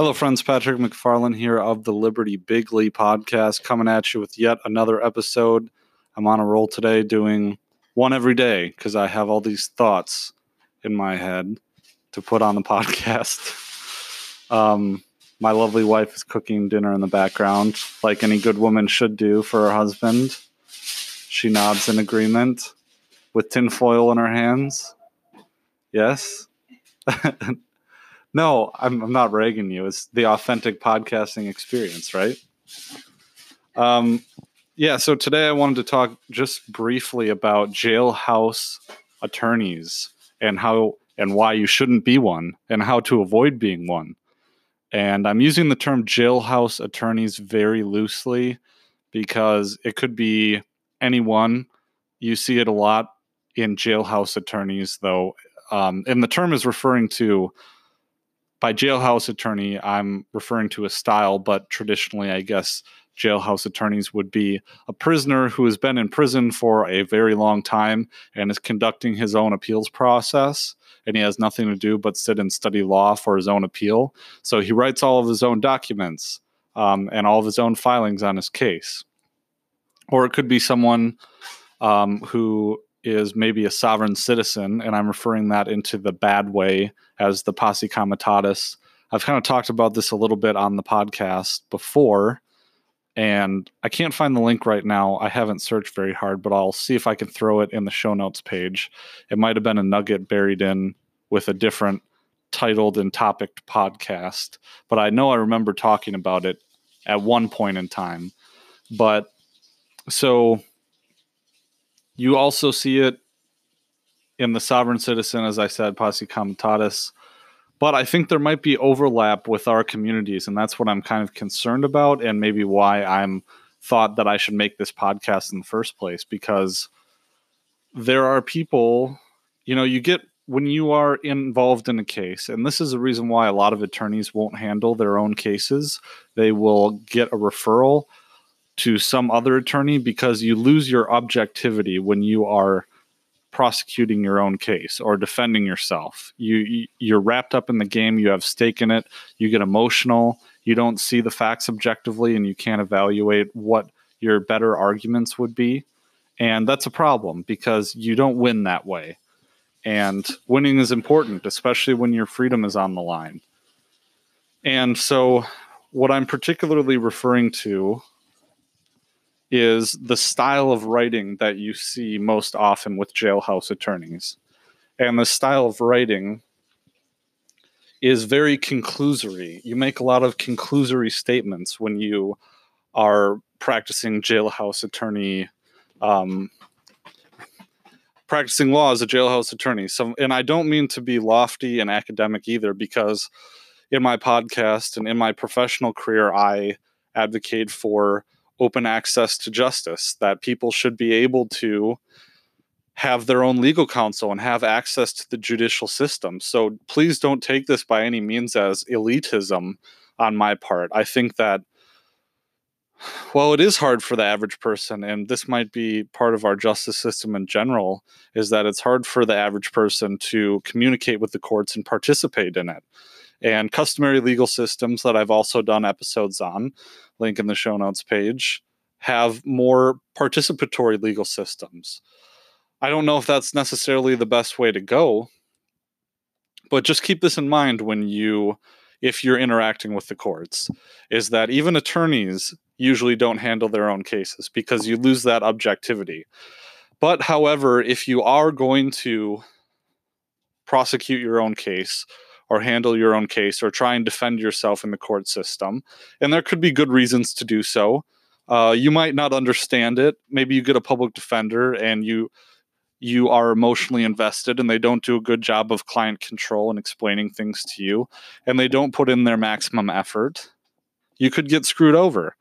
Hello, friends. Patrick MacFarlane here of the Liberty Weekly podcast, coming at you with yet another episode. I'm on a roll today doing one every day because I have all these thoughts in my head to put on the podcast. Um, my lovely wife is cooking dinner in the background, like any good woman should do for her husband. She nods in agreement with tinfoil in her hands. Yes. no, I'm, I'm not ragging you. It's the authentic podcasting experience, right? Um, yeah. So today I wanted to talk just briefly about jailhouse attorneys and how and why you shouldn't be one and how to avoid being one. And I'm using the term jailhouse attorneys very loosely because it could be anyone. You see it a lot in jailhouse attorneys, though. Um, and the term is referring to, by jailhouse attorney, I'm referring to a style, but traditionally, I guess jailhouse attorneys would be a prisoner who has been in prison for a very long time and is conducting his own appeals process and he has nothing to do but sit and study law for his own appeal. So he writes all of his own documents um, and all of his own filings on his case. Or it could be someone um, who is maybe a sovereign citizen, and I'm referring that into the bad way as the posse comitatus. I've kind of talked about this a little bit on the podcast before, and I can't find the link right now. I haven't searched very hard, but I'll see if I can throw it in the show notes page. It might have been a nugget buried in with a different titled and topic podcast, but I know I remember talking about it at one point in time. But so you also see it in the sovereign citizen, as I said, posse comitatus. But I think there might be overlap with our communities, and that's what I'm kind of concerned about, and maybe why I'm thought that I should make this podcast in the first place because there are people, you know, you get when you are involved in a case, and this is the reason why a lot of attorneys won't handle their own cases. They will get a referral to some other attorney because you lose your objectivity when you are prosecuting your own case or defending yourself. You you're wrapped up in the game, you have stake in it, you get emotional, you don't see the facts objectively and you can't evaluate what your better arguments would be. And that's a problem because you don't win that way. And winning is important, especially when your freedom is on the line. And so, what I'm particularly referring to is the style of writing that you see most often with jailhouse attorneys. And the style of writing is very conclusory. You make a lot of conclusory statements when you are practicing jailhouse attorney um, practicing law as a jailhouse attorney. So, and I don't mean to be lofty and academic either, because in my podcast and in my professional career, I advocate for open access to justice, that people should be able to have their own legal counsel and have access to the judicial system. So please don't take this by any means as elitism on my part. I think that well, it is hard for the average person, and this might be part of our justice system in general, is that it's hard for the average person to communicate with the courts and participate in it. And customary legal systems that I've also done episodes on, link in the show notes page, have more participatory legal systems. I don't know if that's necessarily the best way to go, but just keep this in mind when you if you're interacting with the courts is that even attorneys usually don't handle their own cases because you lose that objectivity. But however, if you are going to prosecute your own case or handle your own case or try and defend yourself in the court system, and there could be good reasons to do so. Uh, you might not understand it. Maybe you get a public defender and you you are emotionally invested and they don't do a good job of client control and explaining things to you and they don't put in their maximum effort you could get screwed over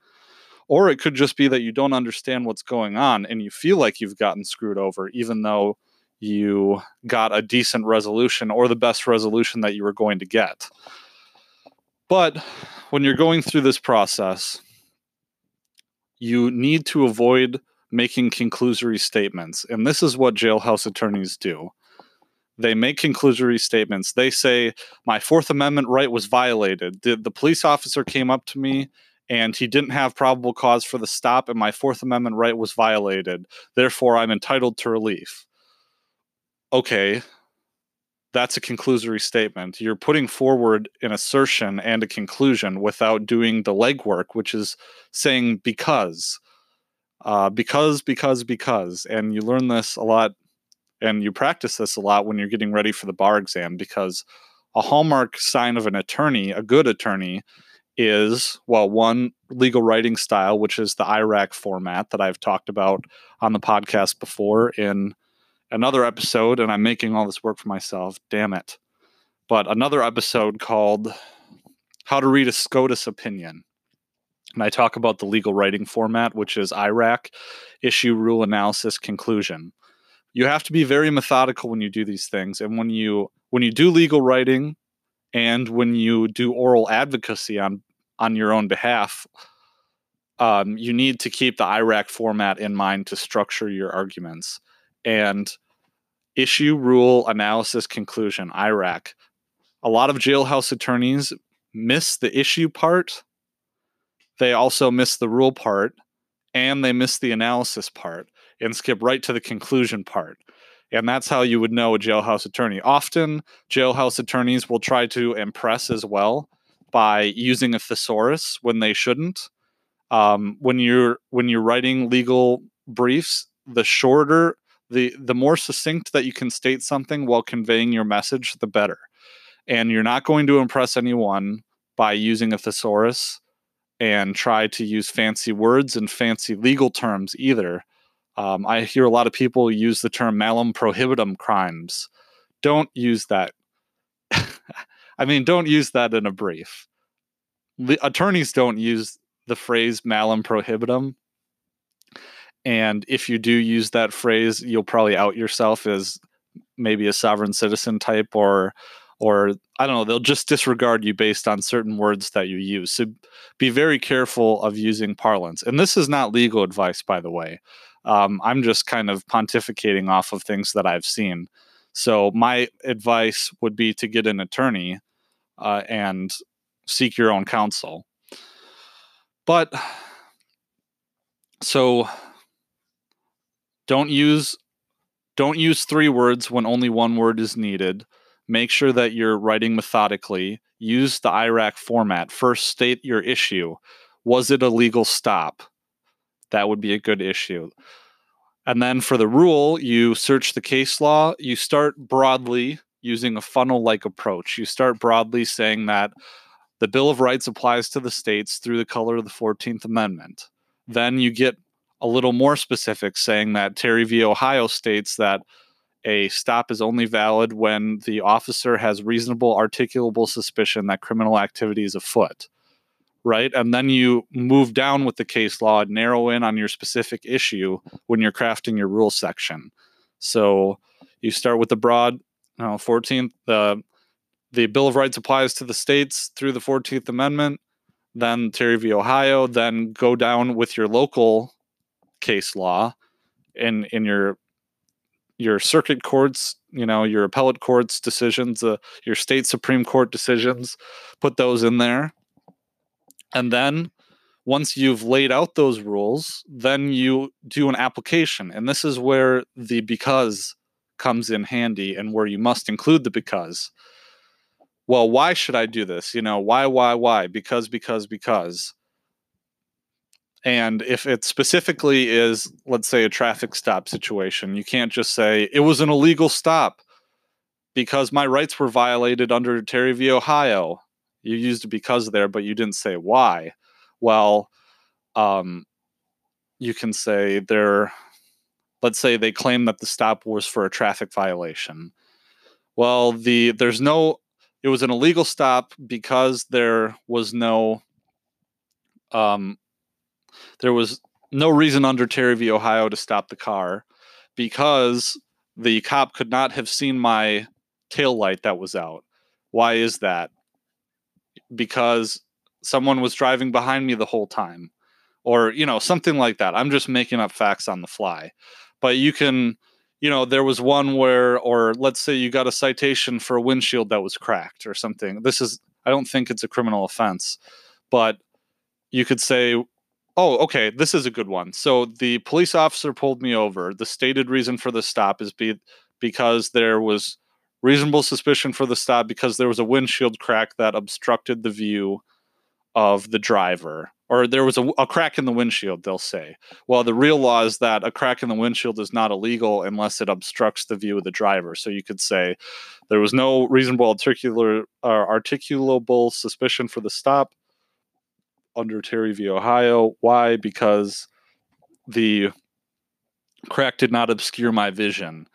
or it could just be that you don't understand what's going on and you feel like you've gotten screwed over, even though you got a decent resolution or the best resolution that you were going to get. But when you're going through this process, you need to avoid making conclusory statements. And this is what jailhouse attorneys do they make conclusory statements. They say, My Fourth Amendment right was violated. The, the police officer came up to me and he didn't have probable cause for the stop, and my Fourth Amendment right was violated. Therefore, I'm entitled to relief. Okay, that's a conclusory statement. You're putting forward an assertion and a conclusion without doing the legwork, which is saying because, uh, because, because, because. And you learn this a lot and you practice this a lot when you're getting ready for the bar exam because a hallmark sign of an attorney, a good attorney, is well, one legal writing style, which is the IRAC format that I've talked about on the podcast before in another episode, and I'm making all this work for myself. Damn it. But another episode called How to Read a SCOTUS Opinion. And I talk about the legal writing format, which is IRAC, issue, rule, analysis, conclusion. You have to be very methodical when you do these things. And when you when you do legal writing and when you do oral advocacy on on your own behalf, um, you need to keep the IRAC format in mind to structure your arguments and issue, rule, analysis, conclusion, IRAC. A lot of jailhouse attorneys miss the issue part. They also miss the rule part and they miss the analysis part and skip right to the conclusion part. And that's how you would know a jailhouse attorney. Often, jailhouse attorneys will try to impress as well by using a thesaurus when they shouldn't. Um, when you're when you're writing legal briefs, the shorter the the more succinct that you can state something while conveying your message, the better. And you're not going to impress anyone by using a thesaurus and try to use fancy words and fancy legal terms either. Um, I hear a lot of people use the term malum prohibitum crimes. Don't use that. I mean, don't use that in a brief. Attorneys don't use the phrase malum prohibitum and if you do use that phrase, you'll probably out yourself as maybe a sovereign citizen type or or I don't know, they'll just disregard you based on certain words that you use. So be very careful of using parlance. And this is not legal advice, by the way. Um, I'm just kind of pontificating off of things that I've seen. So my advice would be to get an attorney uh, and seek your own counsel. But so don't use don't use three words when only one word is needed. Make sure that you're writing methodically. Use the IRAC format. First, state your issue. Was it a legal stop? That would be a good issue. And then for the rule, you search the case law. You start broadly using a funnel like approach. You start broadly saying that the Bill of Rights applies to the states through the color of the 14th Amendment. Then you get a little more specific, saying that Terry v. Ohio states that a stop is only valid when the officer has reasonable articulable suspicion that criminal activity is afoot. Right. And then you move down with the case law and narrow in on your specific issue when you're crafting your rule section. So you start with the broad know, 14th, the the Bill of Rights applies to the states through the 14th Amendment, then Terry v. Ohio, then go down with your local case law in in your your circuit courts, you know, your appellate courts decisions, uh, your state supreme court decisions, put those in there. And then once you've laid out those rules, then you do an application. And this is where the because comes in handy and where you must include the because. Well, why should I do this? You know, why, why, why? Because, because, because. And if it specifically is, let's say, a traffic stop situation, you can't just say it was an illegal stop because my rights were violated under Terry v. Ohio. You used because there, but you didn't say why. Well, um, you can say they're, let's say they claim that the stop was for a traffic violation. Well, the there's no, it was an illegal stop because there was no um, there was no reason under Terry v. Ohio to stop the car because the cop could not have seen my tail light that was out. Why is that? Because someone was driving behind me the whole time or you know something like that i'm just making up facts on the fly but you can you know, there was one where, or let's say you got a citation for a windshield that was cracked or something. This is, I don't think it's a criminal offense, but you could say, oh, okay, this is a good one. So the police officer pulled me over. The stated reason for the stop is be, because there was reasonable suspicion for the stop because there was a windshield crack that obstructed the view of the driver or there was a, a, crack in the windshield they'll say well the real law is that a crack in the windshield is not illegal unless it obstructs the view of the driver so you could say there was no reasonable articular uh, articulable suspicion for the stop under terry v ohio. Why? Because the crack did not obscure my vision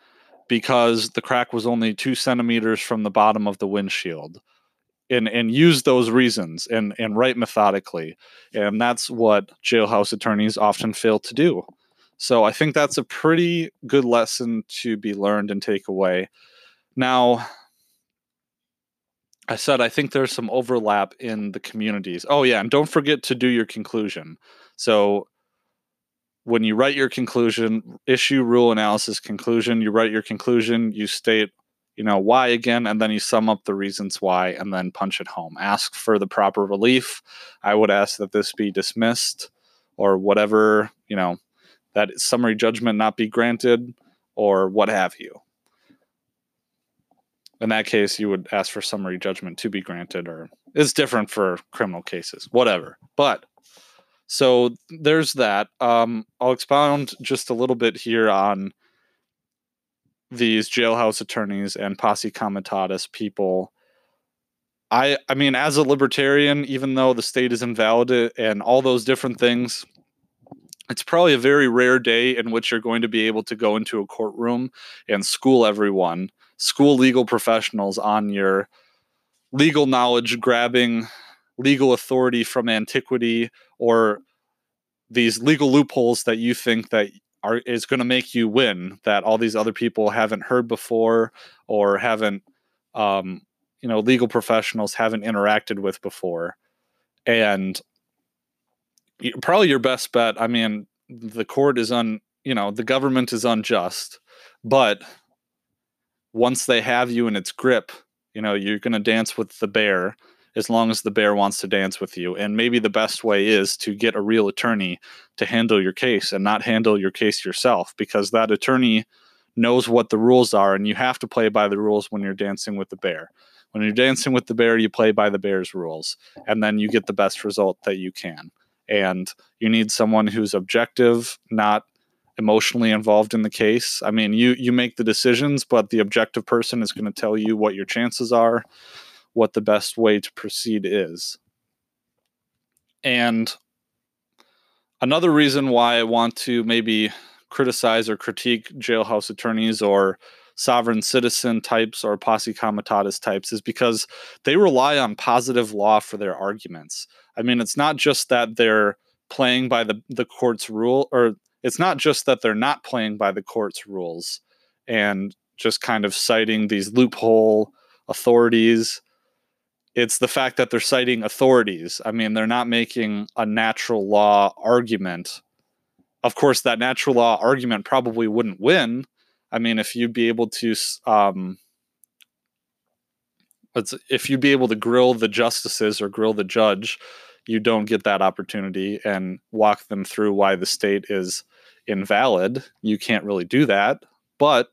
because the crack was only two centimeters from the bottom of the windshield and and use those reasons and and write methodically. And that's what jailhouse attorneys often fail to do. So i think that's a pretty good lesson to be learned and take away. Now i said i think there's some overlap in the communities. Oh yeah and don't forget to do your conclusion. So when you write your conclusion issue rule analysis conclusion you write your conclusion you state you know why again and then you sum up the reasons why and then punch it home. Ask for the proper relief. I would ask that this be dismissed or whatever you know that summary judgment not be granted or what have you in that case you would ask for summary judgment to be granted or it's different for criminal cases whatever. But so there's that. Um, i'll expound just a little bit here on these jailhouse attorneys and posse comitatus people. I i mean as a libertarian even though the state is invalid and all those different things it's probably a very rare day in which you're going to be able to go into a courtroom and school everyone school legal professionals on your legal knowledge grabbing legal authority from antiquity or these legal loopholes that you think that are is going to make you win that all these other people haven't heard before or haven't um, you know legal professionals haven't interacted with before. And probably your best bet i mean the court is un you know the government is unjust but once they have you in its grip you know you're going to dance with the bear as long as the bear wants to dance with you. And maybe the best way is to get a real attorney to handle your case and not handle your case yourself because that attorney knows what the rules are and you have to play by the rules when you're dancing with the bear. When you're dancing with the bear, you play by the bear's rules and then you get the best result that you can. And you need someone who's objective, not emotionally involved in the case. I mean, you you make the decisions, but the objective person is going to tell you what your chances are what the best way to proceed is. And another reason why I want to maybe criticize or critique jailhouse attorneys or sovereign citizen types or posse comitatus types is because they rely on positive law for their arguments. I mean, it's not just that they're playing by the, the court's rule, or it's not just that they're not playing by the court's rules and just kind of citing these loophole authorities it's the fact that they're citing authorities. I mean, they're not making a natural law argument. Of course, that natural law argument probably wouldn't win. I mean, if you'd be able to, um, if you'd be able to grill the justices or grill the judge, you don't get that opportunity and walk them through why the state is invalid. You can't really do that. But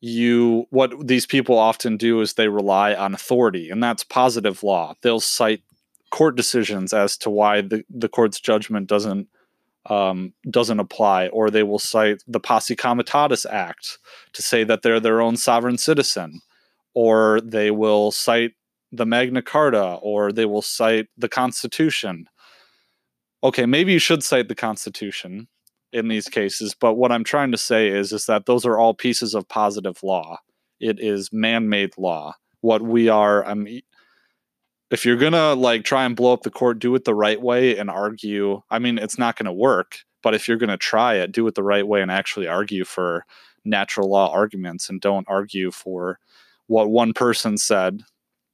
you what these people often do is they rely on authority and that's positive law they'll cite court decisions as to why the, the court's judgment doesn't um, doesn't apply or they will cite the posse comitatus act to say that they're their own sovereign citizen or they will cite the magna carta or they will cite the constitution okay maybe you should cite the constitution in these cases but what i'm trying to say is is that those are all pieces of positive law. It is man-made law. What we are i mean if you're gonna like try and blow up the court do it the right way and argue. I mean it's not gonna work but if you're gonna try it do it the right way and actually argue for natural law arguments and don't argue for what one person said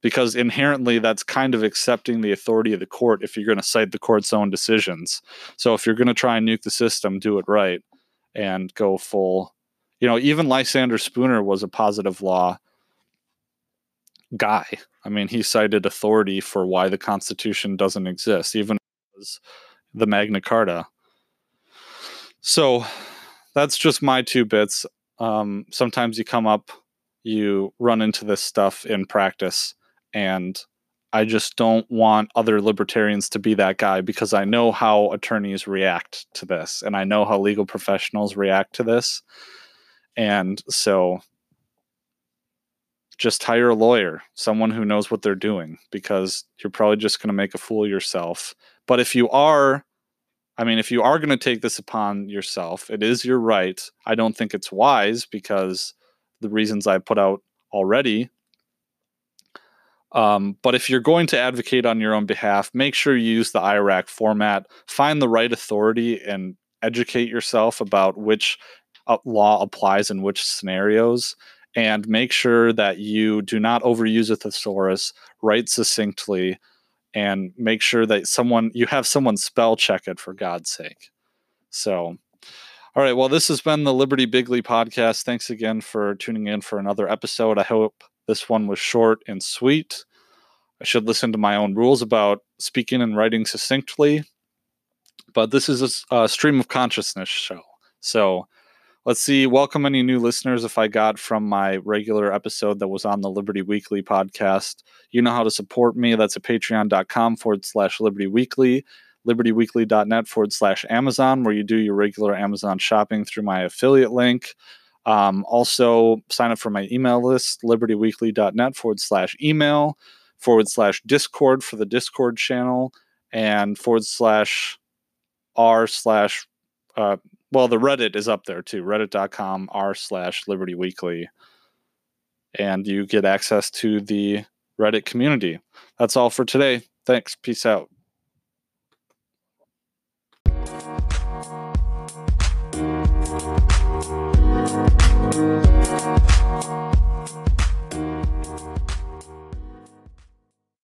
because inherently that's kind of accepting the authority of the court if you're going to cite the court's own decisions. So if you're going to try and nuke the system, do it right and go full you know, even Lysander Spooner was a positive law guy. I mean, he cited authority for why the Constitution doesn't exist, even as the Magna Carta. So that's just my two bits. Um, sometimes you come up, you run into this stuff in practice, and I just don't want other libertarians to be that guy because I know how attorneys react to this and I know how legal professionals react to this. And so just hire a lawyer, someone who knows what they're doing, because you're probably just going to make a fool of yourself. But if you are, I mean, if you are going to take this upon yourself, it is your right. I don't think it's wise because the reasons I put out already. Um, but if you're going to advocate on your own behalf, make sure you use the IRAC format, find the right authority, and educate yourself about which uh, law applies in which scenarios and make sure that you do not overuse a thesaurus, write succinctly, and make sure that someone you have someone spell check it for God's sake. So, all right. Well, this has been the Liberty Weekly podcast. Thanks again for tuning in for another episode. I hope this one was short and sweet. I should listen to my own rules about speaking and writing succinctly, but this is a, a stream of consciousness show. So, let's see, welcome any new listeners if I got from my regular episode that was on the Liberty Weekly podcast. You know how to support me. That's at patreon.com forward slash Liberty Weekly, libertyweekly.net forward slash Amazon, where you do your regular Amazon shopping through my affiliate link. Um, also, sign up for my email list, libertyweekly.net forward slash email, forward slash Discord for the Discord channel, and forward slash r slash uh, well, the Reddit is up there too. Reddit.com r slash Liberty Weekly. And you get access to the Reddit community. That's all for today. Thanks. Peace out.